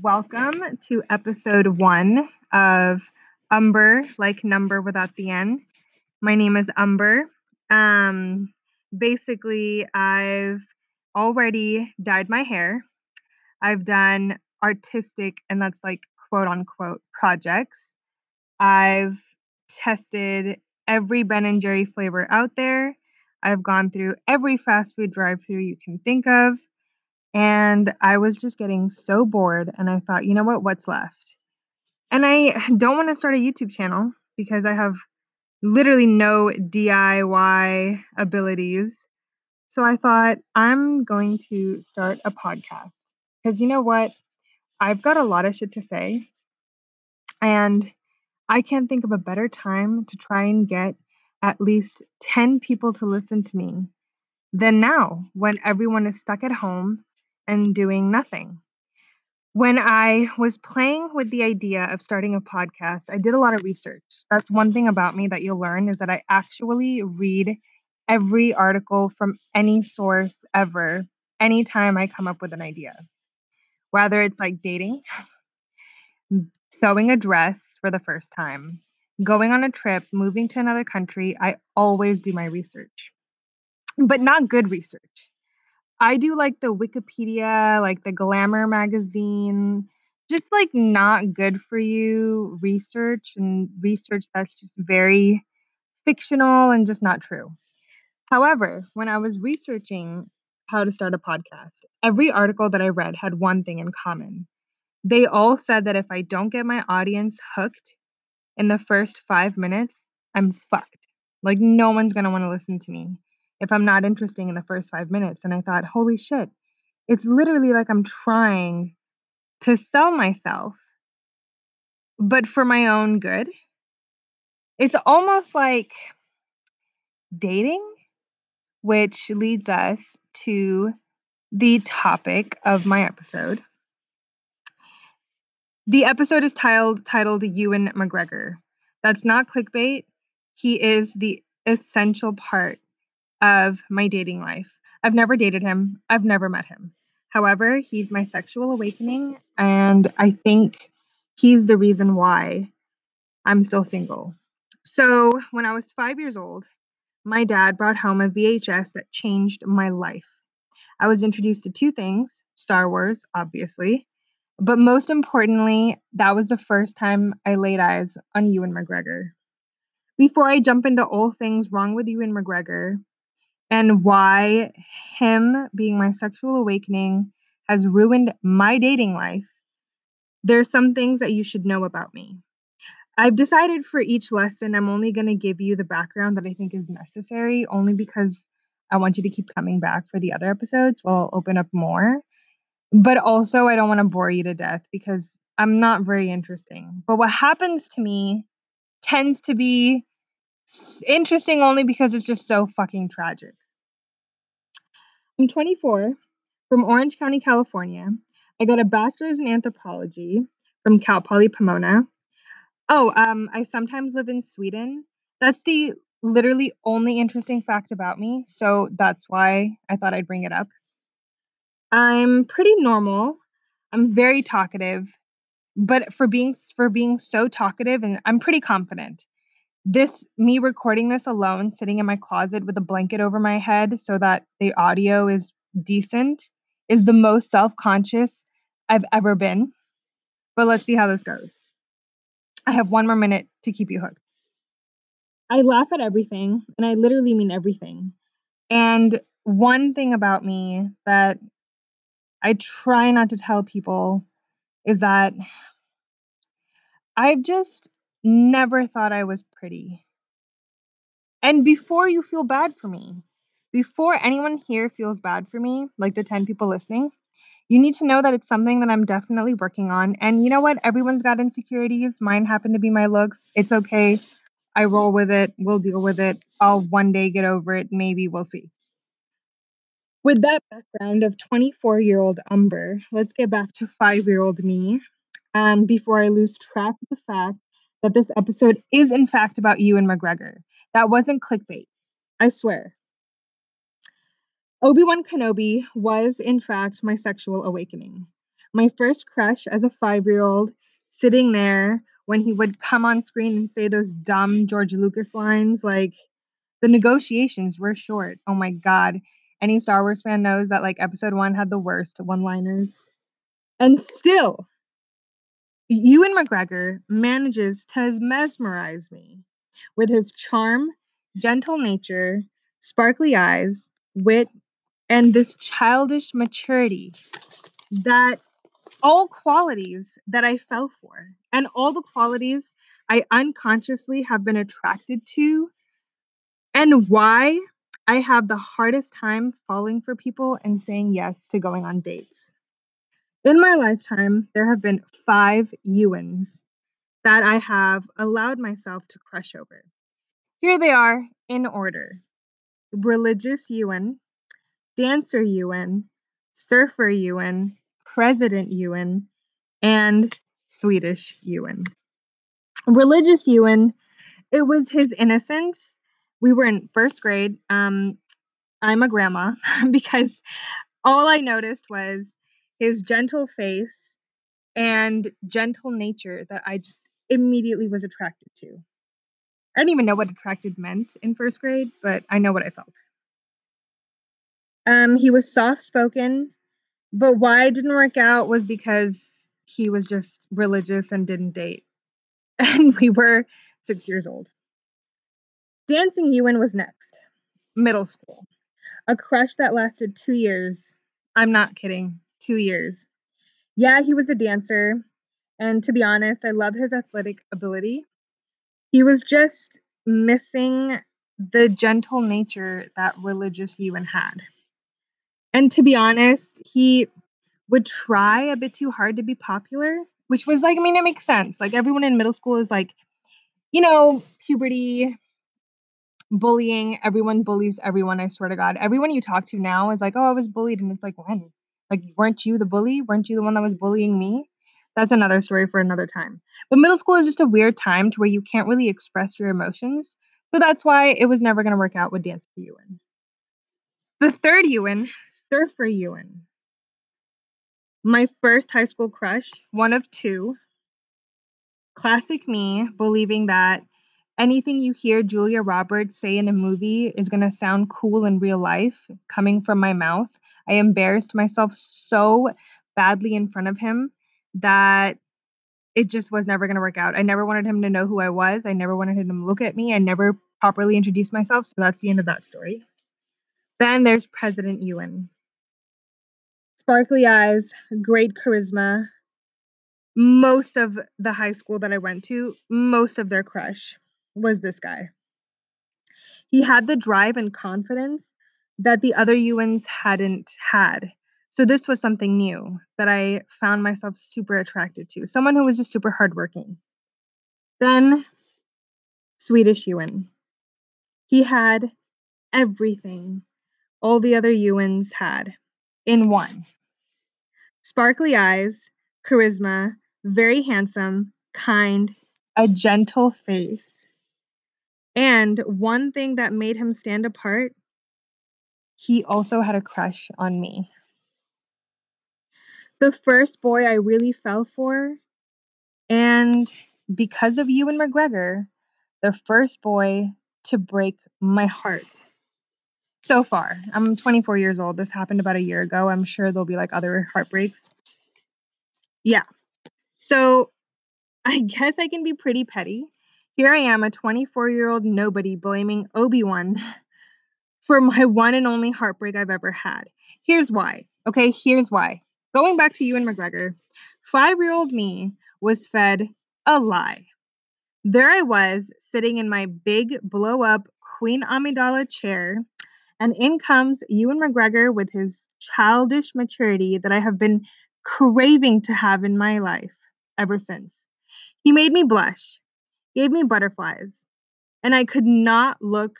Welcome to episode one of Umber, like number without the N. My name is Umber. Um, basically, I've already dyed my hair. I've done artistic, and that's like quote unquote projects. I've tested every Ben and Jerry flavor out there. I've gone through every fast food drive through you can think of. And I was just getting so bored. And I thought, you know what? What's left? And I don't want to start a YouTube channel because I have literally no DIY abilities. So I thought, I'm going to start a podcast. Because you know what? I've got a lot of shit to say. And I can't think of a better time to try and get at least 10 people to listen to me than now when everyone is stuck at home and doing nothing. When I was playing with the idea of starting a podcast, I did a lot of research. That's one thing about me that you'll learn is that I actually read every article from any source ever anytime I come up with an idea. Whether it's like dating, sewing a dress for the first time, going on a trip, moving to another country, I always do my research. But not good research. I do like the Wikipedia, like the Glamour magazine, just like not good for you research and research that's just very fictional and just not true. However, when I was researching how to start a podcast, every article that I read had one thing in common. They all said that if I don't get my audience hooked in the first five minutes, I'm fucked. Like, no one's going to want to listen to me if I'm not interesting in the first five minutes. And I thought, holy shit, it's literally like I'm trying to sell myself, but for my own good. It's almost like dating, which leads us to the topic of my episode. The episode is titled titled Ewan McGregor. That's not clickbait. He is the essential part of my dating life. I've never dated him, I've never met him. However, he's my sexual awakening, and I think he's the reason why I'm still single. So, when I was five years old, my dad brought home a VHS that changed my life. I was introduced to two things Star Wars, obviously, but most importantly, that was the first time I laid eyes on Ewan McGregor. Before I jump into all things wrong with Ewan McGregor, and why him being my sexual awakening has ruined my dating life, there's some things that you should know about me. I've decided for each lesson, I'm only going to give you the background that I think is necessary, only because I want you to keep coming back for the other episodes. Well, open up more. But also, I don't want to bore you to death because I'm not very interesting. But what happens to me tends to be interesting only because it's just so fucking tragic. I'm 24 from Orange County, California. I got a bachelor's in anthropology from Cal Poly Pomona. Oh, um, I sometimes live in Sweden. That's the literally only interesting fact about me, so that's why I thought I'd bring it up. I'm pretty normal. I'm very talkative, but for being for being so talkative and I'm pretty confident this me recording this alone sitting in my closet with a blanket over my head so that the audio is decent is the most self-conscious I've ever been. But let's see how this goes. I have one more minute to keep you hooked. I laugh at everything, and I literally mean everything. And one thing about me that I try not to tell people is that I've just never thought I was pretty. And before you feel bad for me, before anyone here feels bad for me, like the 10 people listening, you need to know that it's something that I'm definitely working on. And you know what? Everyone's got insecurities. Mine happen to be my looks. It's okay. I roll with it. We'll deal with it. I'll one day get over it. Maybe we'll see. With that background of 24 year old Umber, let's get back to five year old me. Um, before I lose track of the fact that this episode is, in fact, about Ewan McGregor. That wasn't clickbait. I swear. Obi Wan Kenobi was, in fact, my sexual awakening. My first crush as a five year old, sitting there when he would come on screen and say those dumb George Lucas lines like, the negotiations were short. Oh my God. Any Star Wars fan knows that like episode one had the worst one liners. And still, Ewan McGregor manages to mesmerize me with his charm, gentle nature, sparkly eyes, wit, and this childish maturity that all qualities that I fell for, and all the qualities I unconsciously have been attracted to, and why I have the hardest time falling for people and saying yes to going on dates. In my lifetime, there have been five Ewans that I have allowed myself to crush over. Here they are in order religious Ewan, dancer Ewan, surfer Ewan, president Ewan, and Swedish Ewan. Religious Ewan, it was his innocence. We were in first grade. Um, I'm a grandma because all I noticed was his gentle face and gentle nature that I just immediately was attracted to. I didn't even know what attracted meant in first grade, but I know what I felt. Um, he was soft spoken, but why it didn't work out was because he was just religious and didn't date. And we were six years old. Dancing Ewan was next, middle school. A crush that lasted two years. I'm not kidding, two years. Yeah, he was a dancer. And to be honest, I love his athletic ability. He was just missing the gentle nature that religious Ewan had. And to be honest, he would try a bit too hard to be popular, which was like, I mean, it makes sense. Like everyone in middle school is like, you know, puberty, bullying. Everyone bullies everyone. I swear to God. Everyone you talk to now is like, oh, I was bullied. And it's like, when? Like, weren't you the bully? Weren't you the one that was bullying me? That's another story for another time. But middle school is just a weird time to where you can't really express your emotions. So that's why it was never going to work out with Dance for Ewan. The third Ewan, Surfer Ewan. My first high school crush, one of two. Classic me, believing that anything you hear Julia Roberts say in a movie is going to sound cool in real life coming from my mouth. I embarrassed myself so badly in front of him that it just was never going to work out. I never wanted him to know who I was. I never wanted him to look at me. I never properly introduced myself. So that's the end of that story. Then there's President Ewan. Sparkly eyes, great charisma. Most of the high school that I went to, most of their crush was this guy. He had the drive and confidence that the other Ewans hadn't had. So this was something new that I found myself super attracted to. Someone who was just super hardworking. Then Swedish Ewan. He had everything all the other Ewans had in one. Sparkly eyes, charisma, very handsome, kind, a gentle face. And one thing that made him stand apart, he also had a crush on me. The first boy I really fell for, and because of Ewan McGregor, the first boy to break my heart. So far, I'm 24 years old. This happened about a year ago. I'm sure there'll be like other heartbreaks. Yeah. So I guess I can be pretty petty here I am, a 24 year old nobody, blaming Obi Wan for my one and only heartbreak I've ever had. Here's why. Okay, here's why. Going back to Ewan McGregor, five year old me was fed a lie. There I was, sitting in my big blow up Queen Amidala chair, and in comes Ewan McGregor with his childish maturity that I have been craving to have in my life ever since. He made me blush gave me butterflies. And I could not look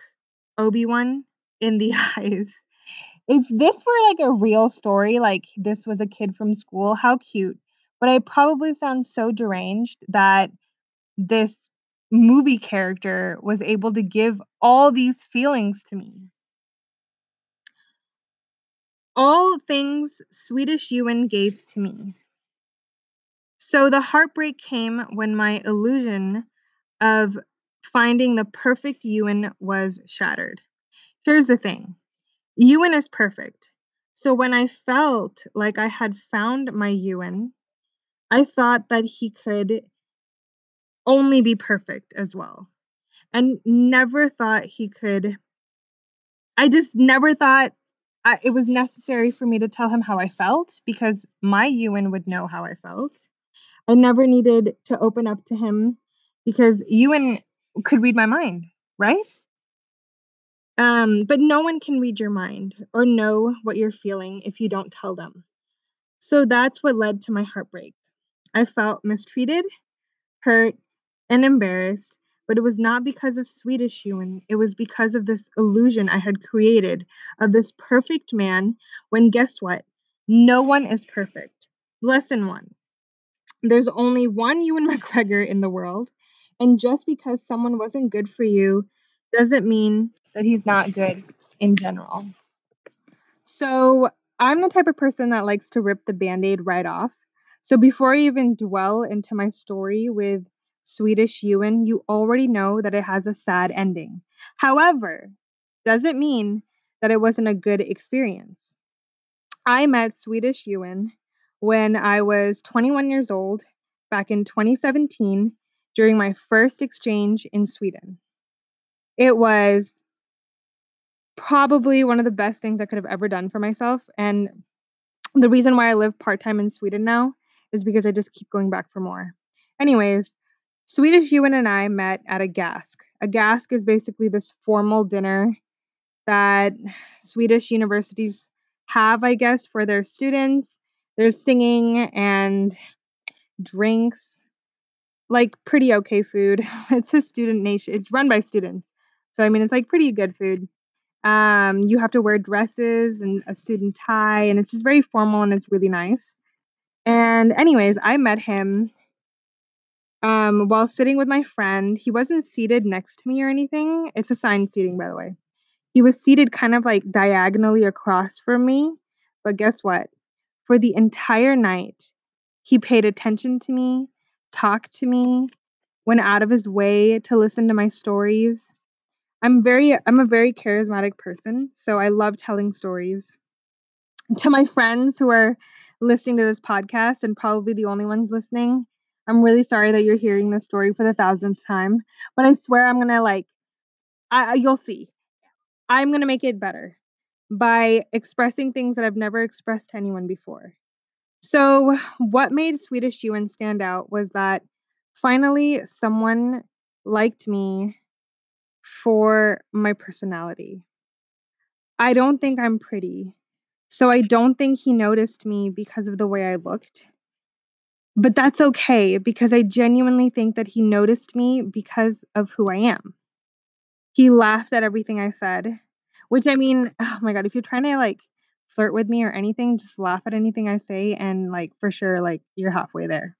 Obi Wan in the eyes. If this were like a real story, like this was a kid from school, how cute. But I probably sound so deranged that this movie character was able to give all these feelings to me. All things Swedish Ewan gave to me So the heartbreak came when my illusion of finding the perfect Ewan was shattered. Here's the thing Ewan is perfect. So when I felt like I had found my Ewan, I thought that he could only be perfect as well. And never thought he could. I just never thought I, it was necessary for me to tell him how I felt because my Ewan would know how I felt. I never needed to open up to him because Ewan could read my mind, right? Um, but no one can read your mind or know what you're feeling if you don't tell them. So that's what led to my heartbreak. I felt mistreated, hurt, and embarrassed, but it was not because of Swedish Ewan. It was because of this illusion I had created of this perfect man when guess what? No one is perfect. Lesson one there's only one Ewan McGregor in the world, and just because someone wasn't good for you doesn't mean that he's not good in general. So, I'm the type of person that likes to rip the band aid right off. So, before I even dwell into my story with Swedish Ewan, you already know that it has a sad ending. However, doesn't mean that it wasn't a good experience. I met Swedish Ewan when I was 21 years old back in 2017 during my first exchange in Sweden. It was probably one of the best things I could have ever done for myself. And the reason why I live part time in Sweden now is because I just keep going back for more. Anyways, Swedish Ewan and I met at a gask. A gask is basically this formal dinner that Swedish universities have, I guess, for their students. There's singing and drinks, like pretty okay food. It's a student nation. It's run by students. So I mean it's like pretty good food. Um, you have to wear dresses and a suit and tie, and it's just very formal and it's really nice. And anyways, I met him um, while sitting with my friend. He wasn't seated next to me or anything. It's assigned seating, by the way. He was seated kind of like diagonally across from me. But guess what? For the entire night, he paid attention to me, talked to me, went out of his way to listen to my stories. I'm very I'm a very charismatic person, so I love telling stories. To my friends who are listening to this podcast and probably the only ones listening, I'm really sorry that you're hearing this story for the thousandth time, but I swear I'm going to like I you'll see. I'm going to make it better by expressing things that I've never expressed to anyone before. So, what made Swedish Ewan stand out was that finally someone liked me for my personality. I don't think I'm pretty. So I don't think he noticed me because of the way I looked. But that's okay because I genuinely think that he noticed me because of who I am. He laughed at everything I said, which I mean, oh my god, if you're trying to like flirt with me or anything, just laugh at anything I say and like for sure like you're halfway there.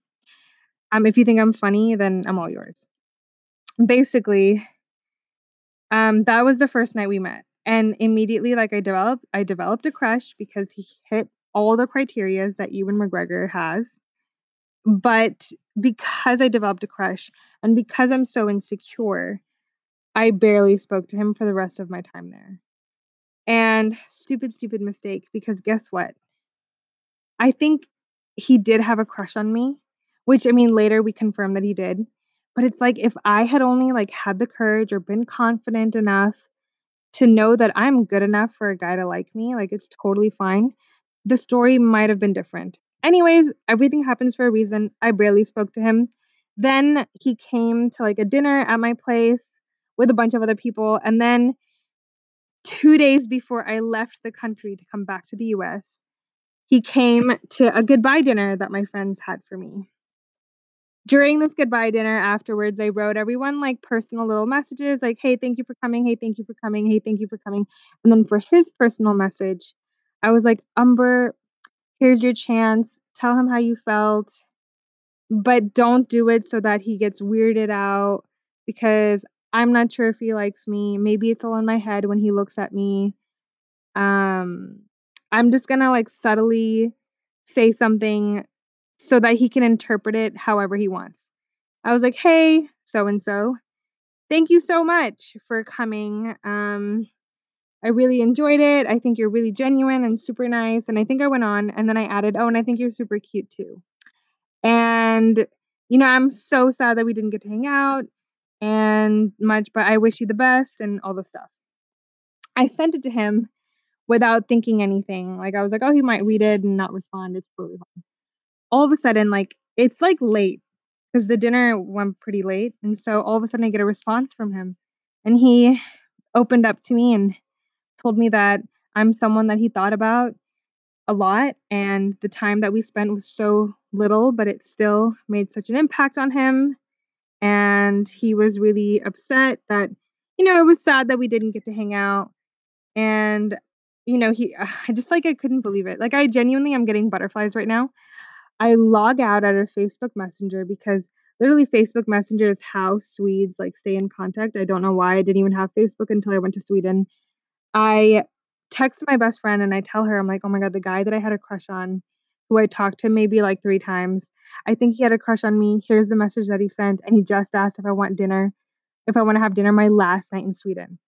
Um if you think I'm funny, then I'm all yours. Basically, um, that was the first night we met. And immediately, like I developed, I developed a crush because he hit all the criterias that Ewan McGregor has. But because I developed a crush and because I'm so insecure, I barely spoke to him for the rest of my time there. And stupid, stupid mistake because guess what? I think he did have a crush on me, which I mean, later we confirmed that he did. But it's like if I had only like had the courage or been confident enough to know that I'm good enough for a guy to like me, like it's totally fine, the story might have been different. Anyways, everything happens for a reason. I barely spoke to him. Then he came to like a dinner at my place with a bunch of other people. And then two days before I left the country to come back to the US, he came to a goodbye dinner that my friends had for me during this goodbye dinner afterwards, I wrote everyone like personal little messages like, hey, thank you for coming. Hey, thank you for coming. Hey, thank you for coming. And then for his personal message, I was like, Umber, here's your chance. Tell him how you felt, but don't do it so that he gets weirded out because I'm not sure if he likes me. Maybe it's all in my head when he looks at me. Um, I'm just gonna like subtly say something so that he can interpret it however he wants. I was like, "Hey, so and so, thank you so much for coming. Um, I really enjoyed it. I think you're really genuine and super nice." And I think I went on and then I added, "Oh, and I think you're super cute too." And, you know, I'm so sad that we didn't get to hang out and much, but I wish you the best and all the stuff. I sent it to him without thinking anything. Like I was like, "Oh, he might read it and not respond. It's totally fine." All of a sudden, like it's like late because the dinner went pretty late, and so all of a sudden I get a response from him, and he opened up to me and told me that I'm someone that he thought about a lot, and the time that we spent was so little, but it still made such an impact on him. And he was really upset that, you know, it was sad that we didn't get to hang out. And, you know, he, I just like, I couldn't believe it. Like, I genuinely am getting butterflies right now. I log out out of Facebook Messenger because literally Facebook Messenger is how Swedes like stay in contact. I don't know why I didn't even have Facebook until I went to Sweden. I text my best friend and I tell her, I'm like, oh my God, the guy that I had a crush on, who I talked to maybe like three times, I think he had a crush on me. Here's the message that he sent. And he just asked if I want dinner, if I want to have dinner my last night in Sweden.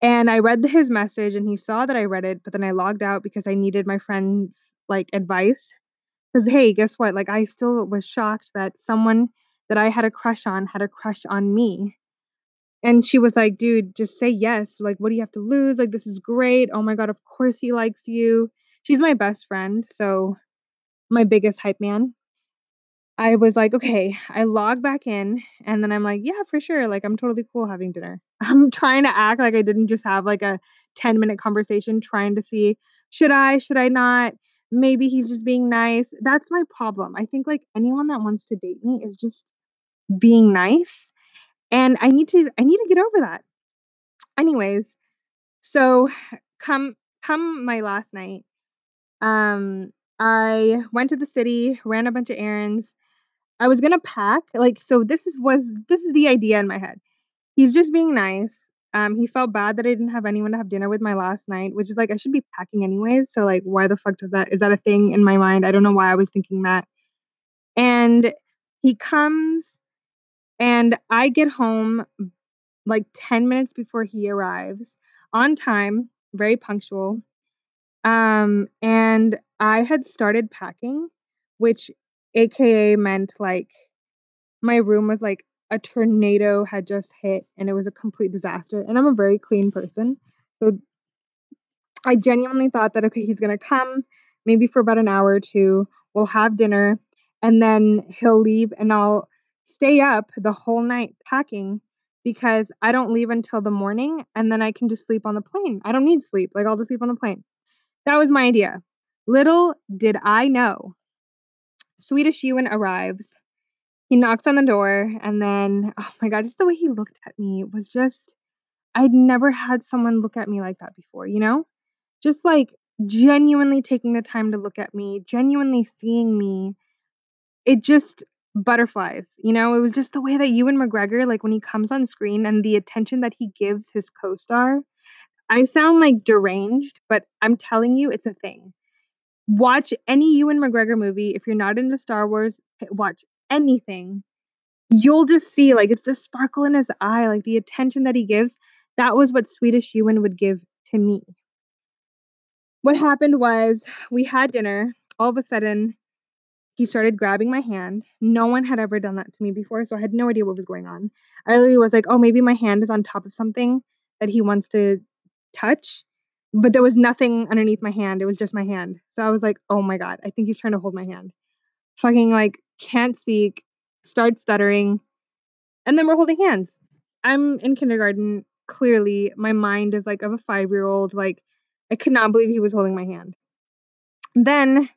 And I read his message and he saw that I read it, but then I logged out because I needed my friend's like advice. Because, hey, guess what? Like, I still was shocked that someone that I had a crush on had a crush on me. And she was like, dude, just say yes. Like, what do you have to lose? Like, this is great. Oh my God, of course he likes you. She's my best friend. So, my biggest hype man. I was like, okay, I log back in and then I'm like, yeah, for sure. Like, I'm totally cool having dinner. I'm trying to act like I didn't just have like a 10 minute conversation trying to see should I, should I not? Maybe he's just being nice. That's my problem. I think like anyone that wants to date me is just being nice. And I need to I need to get over that. Anyways, so come come my last night, um, I went to the city, ran a bunch of errands. I was gonna pack, like, so this is was this is the idea in my head. He's just being nice. Um, he felt bad that I didn't have anyone to have dinner with my last night, which is like I should be packing anyways. So like, why the fuck does that is that a thing in my mind? I don't know why I was thinking that. And he comes and I get home like 10 minutes before he arrives on time, very punctual. Um, and I had started packing, which AKA meant like my room was like a tornado had just hit and it was a complete disaster. And I'm a very clean person. So I genuinely thought that, okay, he's going to come maybe for about an hour or two. We'll have dinner and then he'll leave and I'll stay up the whole night packing because I don't leave until the morning and then I can just sleep on the plane. I don't need sleep. Like I'll just sleep on the plane. That was my idea. Little did I know. Swedish Ewan arrives. He knocks on the door and then oh my god, just the way he looked at me was just I'd never had someone look at me like that before, you know? Just like genuinely taking the time to look at me, genuinely seeing me. It just butterflies, you know? It was just the way that Ewan McGregor, like when he comes on screen and the attention that he gives his co-star. I sound like deranged, but I'm telling you, it's a thing. Watch any Ewan McGregor movie. If you're not into Star Wars, watch anything. You'll just see like it's the sparkle in his eye, like the attention that he gives. That was what Swedish Ewan would give to me. What happened was we had dinner. All of a sudden, he started grabbing my hand. No one had ever done that to me before, so I had no idea what was going on. I really was like, oh, maybe my hand is on top of something that he wants to touch, but there was nothing underneath my hand. It was just my hand. So I was like, oh my God, I think he's trying to hold my hand. Fucking like, can't speak, start stuttering, and then we're holding hands. I'm in kindergarten. Clearly, my mind is like of a five year old. Like, I could not believe he was holding my hand. Then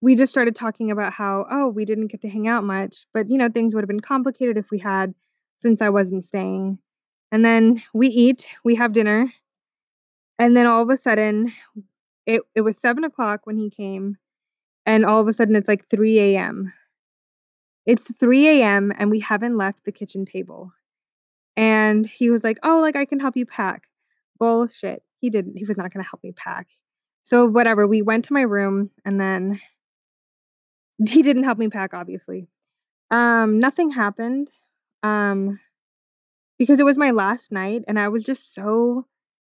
we just started talking about how, oh, we didn't get to hang out much, but you know, things would have been complicated if we had since I wasn't staying. And then we eat, we have dinner, and then all of a sudden, it, it was seven o'clock when he came, and all of a sudden it's like 3 a.m. It's 3 a.m. and we haven't left the kitchen table. And he was like, Oh, like I can help you pack. Bullshit. He didn't. He was not going to help me pack. So, whatever. We went to my room and then he didn't help me pack, obviously. Um, nothing happened, um, because it was my last night, and I was just so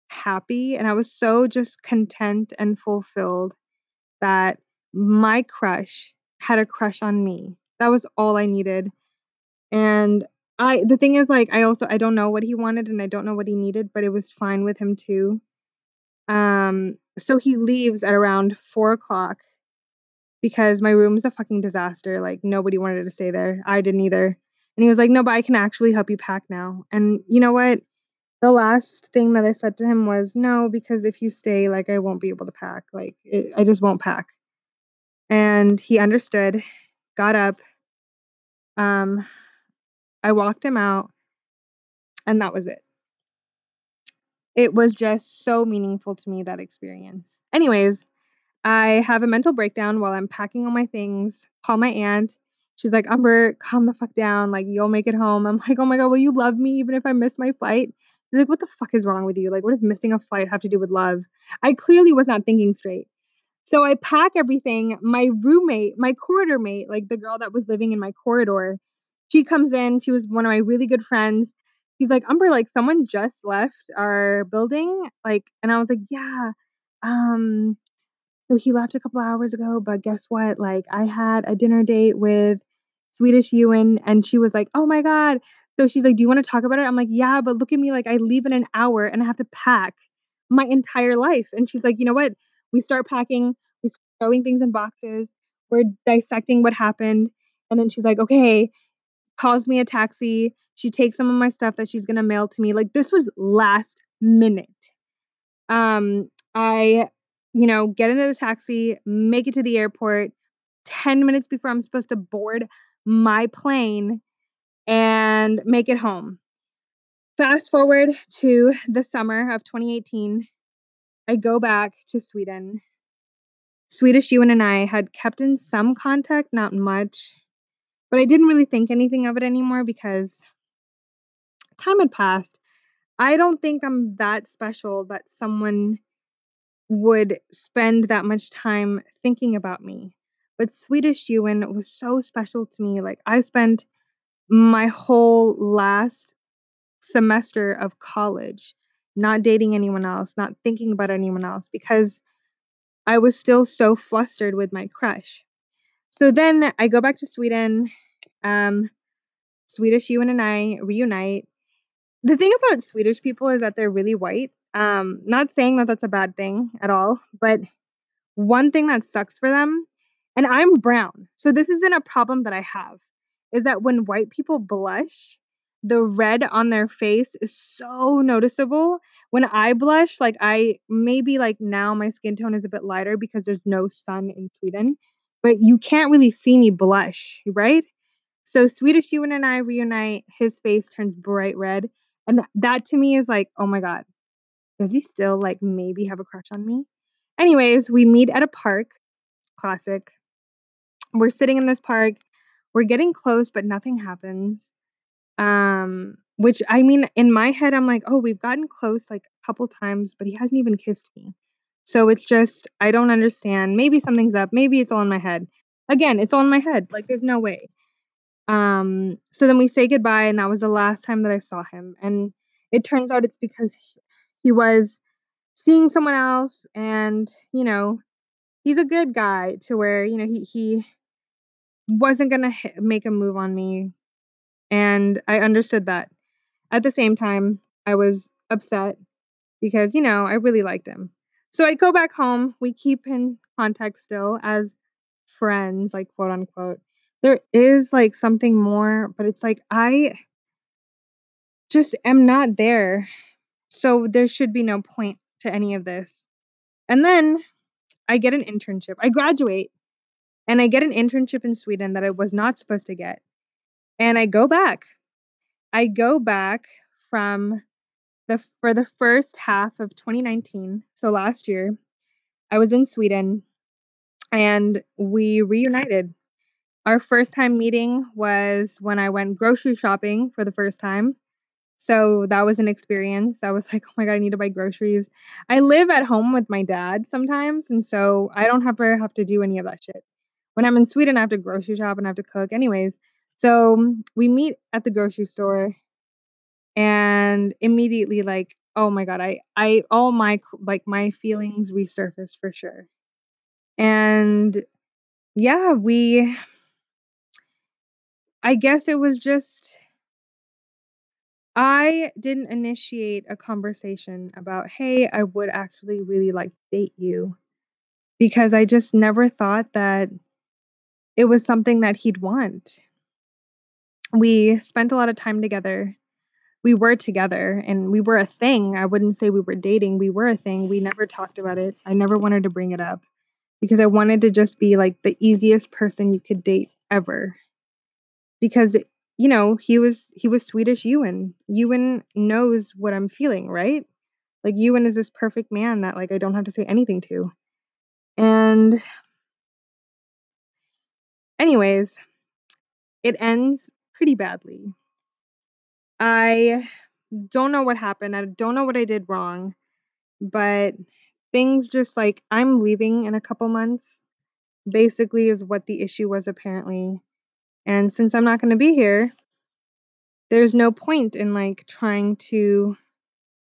happy, and I was so just content and fulfilled that my crush had a crush on me. That was all I needed. And I the thing is, like, I also I don't know what he wanted, and I don't know what he needed, but it was fine with him too. Um, so he leaves at around four o'clock because my room's a fucking disaster, like, nobody wanted to stay there. I didn't either. And he was like, "No, but I can actually help you pack now." And you know what? The last thing that I said to him was, "No, because if you stay, like, I won't be able to pack, like, eh, I just won't pack." And he understood, got up. Um, I walked him out and that was it. It was just so meaningful to me, that experience. Anyways, I have a mental breakdown while I'm packing all my things, call my aunt. She's like, "Umber, calm the fuck down, like, you'll make it home." I'm like, "Oh my god, will you love me even if I miss my flight?" She's like, "What the fuck is wrong with you? Like, what does missing a flight have to do with love?" I clearly was not thinking straight. So I pack everything, my roommate, my corridor mate, like, the girl that was living in my corridor, she comes in, she was one of my really good friends. She's like, "Umber, like, someone just left our building," like and I was like, "Yeah, um, so he left a couple hours ago, but guess what? Like, I had a dinner date with Swedish Ewan," and she was like, "Oh my god." So she's like, "Do you wanna talk about it?" I'm like, "Yeah, but look at me, like, I leave in an hour and I have to pack my entire life." And she's like, "You know what?" We start packing, we start throwing things in boxes, we're dissecting what happened, and then she's like, "Okay." Calls me a taxi, she takes some of my stuff that she's gonna mail to me, like, this was last minute. Um, I, you know, get into the taxi, make it to the airport 10 minutes before I'm supposed to board my plane and make it home. Fast forward to the summer of 2018, I go back to Sweden. Swedish Ewan and I had kept in some contact, not much, but I didn't really think anything of it anymore because time had passed. I don't think I'm that special that someone would spend that much time thinking about me. But Swedish Ewan was so special to me, like, I spent my whole last semester of college not dating anyone else, not thinking about anyone else because I was still so flustered with my crush. So then I go back to Sweden, um, Swedish Ewan and I reunite. The thing about Swedish people is that they're really white. Um, not saying that that's a bad thing at all, but one thing that sucks for them and I'm brown, so this isn't a problem that I have, is that when white people blush, the red on their face is so noticeable. When I blush, like, I maybe, like, now my skin tone is a bit lighter because there's no sun in Sweden, but you can't really see me blush, right? So Swedish Ewan and I reunite, his face turns bright red, and that to me is like, "Oh my god, does he still, like, maybe have a crush on me?" Anyways, we meet at a park, classic. We're sitting in this park, we're getting close, but nothing happens. Um, which I mean, in my head, I'm like, "Oh, we've gotten close, like, a couple times, but he hasn't even kissed me." So it's just I don't understand. Maybe something's up, maybe it's all in my head. Again, it's all in my head, like, there's no way. Um, so then we say goodbye, and that was the last time that I saw him, and it turns out it's because he was seeing someone else and, you know, he's a good guy to where, you know, he he wasn't gonna hi make a move on me, and I understood that. At the same time, I was upset because, you know, I really liked him. So I go back home, we keep in contact still as "friends," like, quote, unquote. There is, like, something more, but it's like, I just am not there, so there should be no point to any of this. And then I get an internship. I graduate, and I get an internship in Sweden that I was not supposed to get, and I go back. I go back from the for the first half of 2019, so last year, I was in Sweden, and we reunited. Our first time meeting was when I went grocery shopping for the first time. So that was an experience. I was like, "Oh my god, I need to buy groceries." I live at home with my dad sometimes, and so I don't ever have to do any of that shit. when I'm in Sweden, I have to grocery shop and I have to cook. Anyways, so mm, we meet at the grocery store and immediately like, oh my god, I I all my like my feelings resurfaced for sure. And yeah, we I guess it was just I didn't initiate a conversation about, "Hey, I would actually really like date you." Because I just never thought that it was something that he'd want. We spent a lot of time together. We were together and we were a thing. I wouldn't say we were dating. We were a thing. We never talked about it. I never wanted to bring it up because I wanted to just be like the easiest person you could date ever. Because you know, he was he was Swedish Ewan. Ewan knows what I'm feeling, right? Like Ewan is this perfect man that like I don't have to say anything to. And anyways, it ends pretty badly. I don't know what happened. I don't know what I did wrong, but things just like I'm leaving in a couple months basically is what the issue was apparently. And since I'm not going to be here, there's no point in like trying to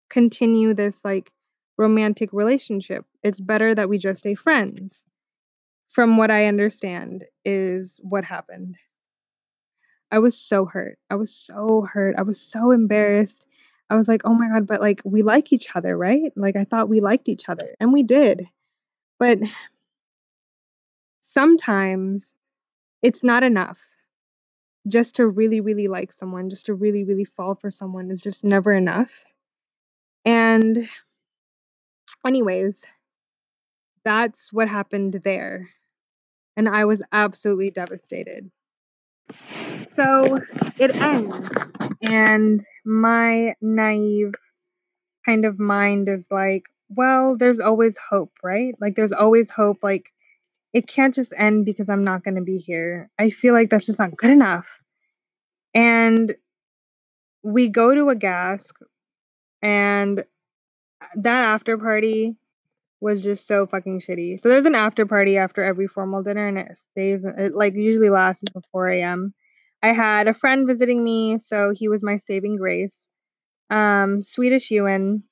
continue this like romantic relationship. It's better that we just stay friends. From what I understand is what happened. I was so hurt. I was so hurt. I was so embarrassed. I was like, "Oh my god, but like we like each other, right?" Like I thought we liked each other, and we did. But sometimes it's not enough just to really really like someone, just to really really fall for someone is just never enough. And anyways, that's what happened there. And I was absolutely devastated. So it ends, and my naive kind of mind is like, well, there's always hope, right? Like, there's always hope. Like, it can't just end because I'm not going to be here. I feel like that's just not good enough. And we go to a gask, and that after party was just so fucking shitty. So there's an after party after every formal dinner, and it stays, it like usually lasts until 4 a.m. I had a friend visiting me, so he was my saving grace. Um, Swedish Ewan,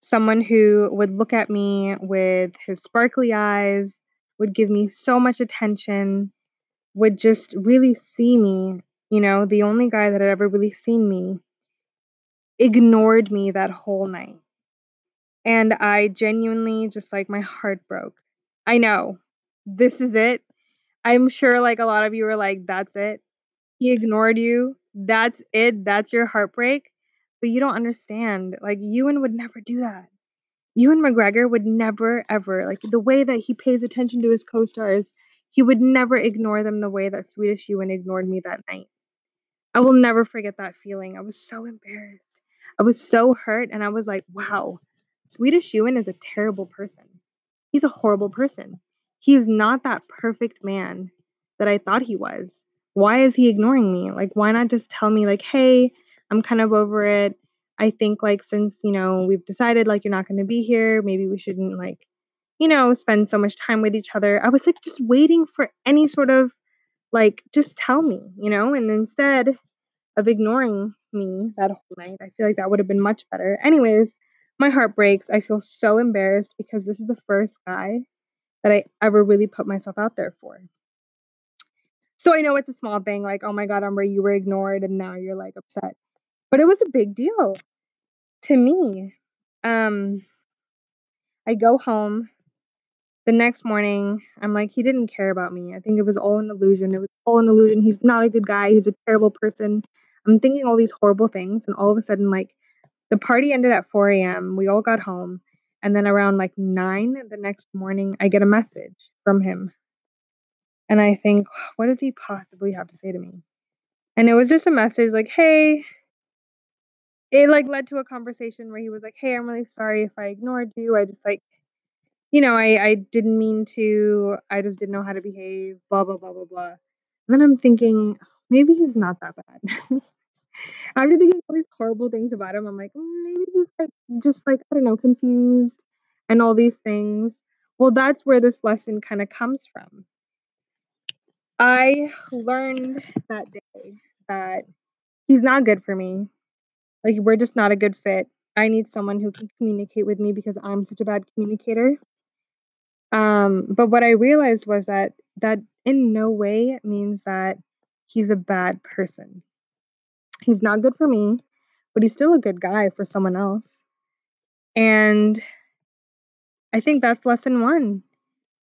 someone who would look at me with his sparkly eyes, would give me so much attention, would just really see me, you know, the only guy that had ever really seen me, ignored me that whole night. And I genuinely just like my heart broke. I know. This is it. I'm sure like a lot of you are like, that's it. He ignored you. That's it. That's your heartbreak. But you don't understand. Like Ewan would never do that. Ewan McGregor would never ever like the way that he pays attention to his co-stars, he would never ignore them the way that Swedish Ewan ignored me that night. I will never forget that feeling. I was so embarrassed. I was so hurt and I was like, wow, Swedish Ewan is a terrible person. He's a horrible person. He is not that perfect man that I thought he was. Why is he ignoring me? Like, why not just tell me, like, hey, I'm kind of over it. I think, like, since, you know, we've decided, like, you're not going to be here, maybe we shouldn't, like, you know, spend so much time with each other. I was, like, just waiting for any sort of, like, just tell me, you know? And instead of ignoring me that whole night, I feel like that would have been much better. Anyways, my heart breaks. I feel so embarrassed because this is the first guy that I ever really put myself out there for. So I know it's a small thing, like, oh my God, Umber, you were ignored and now you're like upset. But it was a big deal to me. Um, I go home. The next morning, I'm like, he didn't care about me. I think it was all an illusion. It was all an illusion. He's not a good guy. He's a terrible person. I'm thinking all these horrible things. And all of a sudden, like, the party ended at 4 a.m. We all got home. And then around like 9 the next morning, I get a message from him. And I think, what does he possibly have to say to me? And it was just a message like, hey, it like led to a conversation where he was like, hey, I'm really sorry if I ignored you. I just like, you know, I, I didn't mean to. I just didn't know how to behave, blah, blah, blah, blah, blah. And then I'm thinking, maybe he's not that bad. After thinking all these horrible things about him, I'm like, mm, maybe he's like just like, I don't know, confused and all these things. Well, that's where this lesson kind of comes from. I learned that day that he's not good for me. Like, we're just not a good fit. I need someone who can communicate with me because I'm such a bad communicator. Um, but what I realized was that that in no way means that he's a bad person. He's not good for me, but he's still a good guy for someone else. And I think that's lesson one.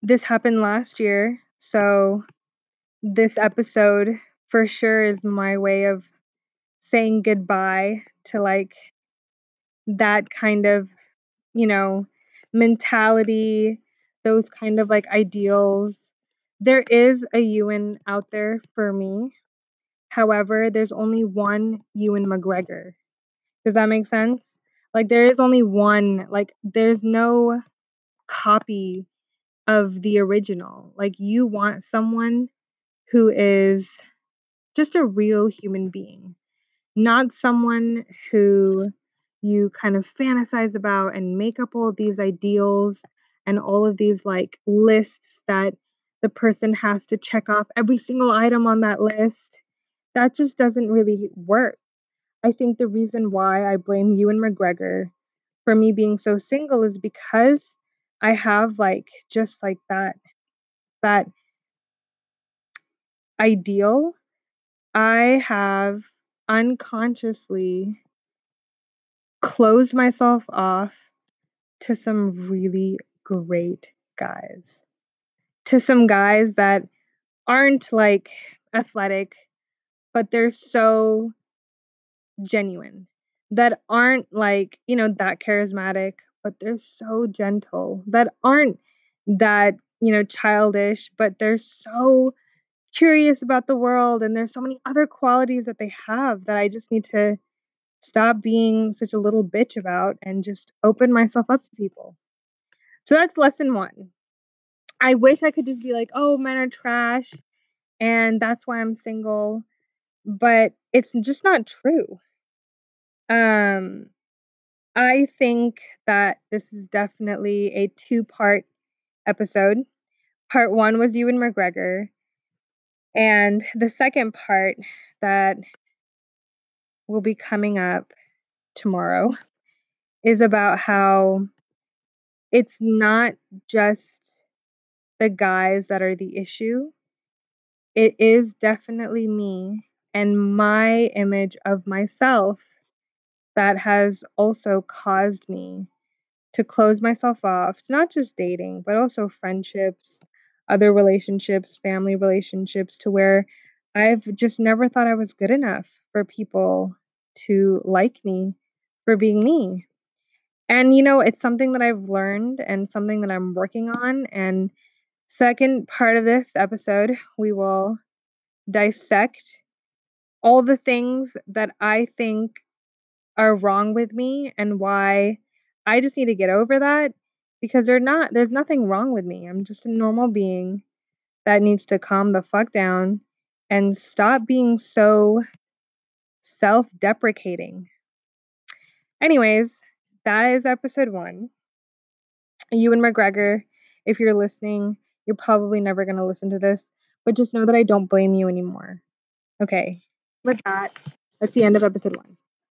This happened last year. So this episode for sure is my way of saying goodbye to like that kind of, you know, mentality, those kind of like ideals. There is a Ewan out there for me. However, there's only one Ewan McGregor. Does that make sense? Like there is only one, like there's no copy of the original. Like you want someone who is just a real human being, not someone who you kind of fantasize about and make up all these ideals and all of these like lists that the person has to check off every single item on that list. That just doesn't really work. I think the reason why I blame Ewan McGregor for me being so single is because I have like just like that that ideal. I have unconsciously closed myself off to some really great guys. To some guys that aren't like athletic, but they're so genuine. That aren't like, you know, that charismatic, but they're so gentle. That aren't that, you know, childish, but they're so curious about the world and there's so many other qualities that they have that I just need to stop being such a little bitch about and just open myself up to people. So that's lesson 1. I wish I could just be like, "Oh, men are trash and that's why I'm single." But it's just not true. Um I think that this is definitely a two-part episode. Part 1 was Ewan McGregor. And the second part that will be coming up tomorrow is about how it's not just the guys that are the issue. It is definitely me and my image of myself that has also caused me to close myself off to not just dating, but also friendships, other relationships, family relationships, to where I've just never thought I was good enough for people to like me for being me. And you know, it's something that I've learned and something that I'm working on. And second part of this episode, we will dissect all the things that I think are wrong with me and why I just need to get over that because they're not there's nothing wrong with me. I'm just a normal being that needs to calm the fuck down and stop being so self-deprecating. Anyways, that is episode 1. Ewan McGregor, if you're listening, you're probably never going to listen to this, but just know that I don't blame you anymore. Okay. With that, that's the end of episode 1.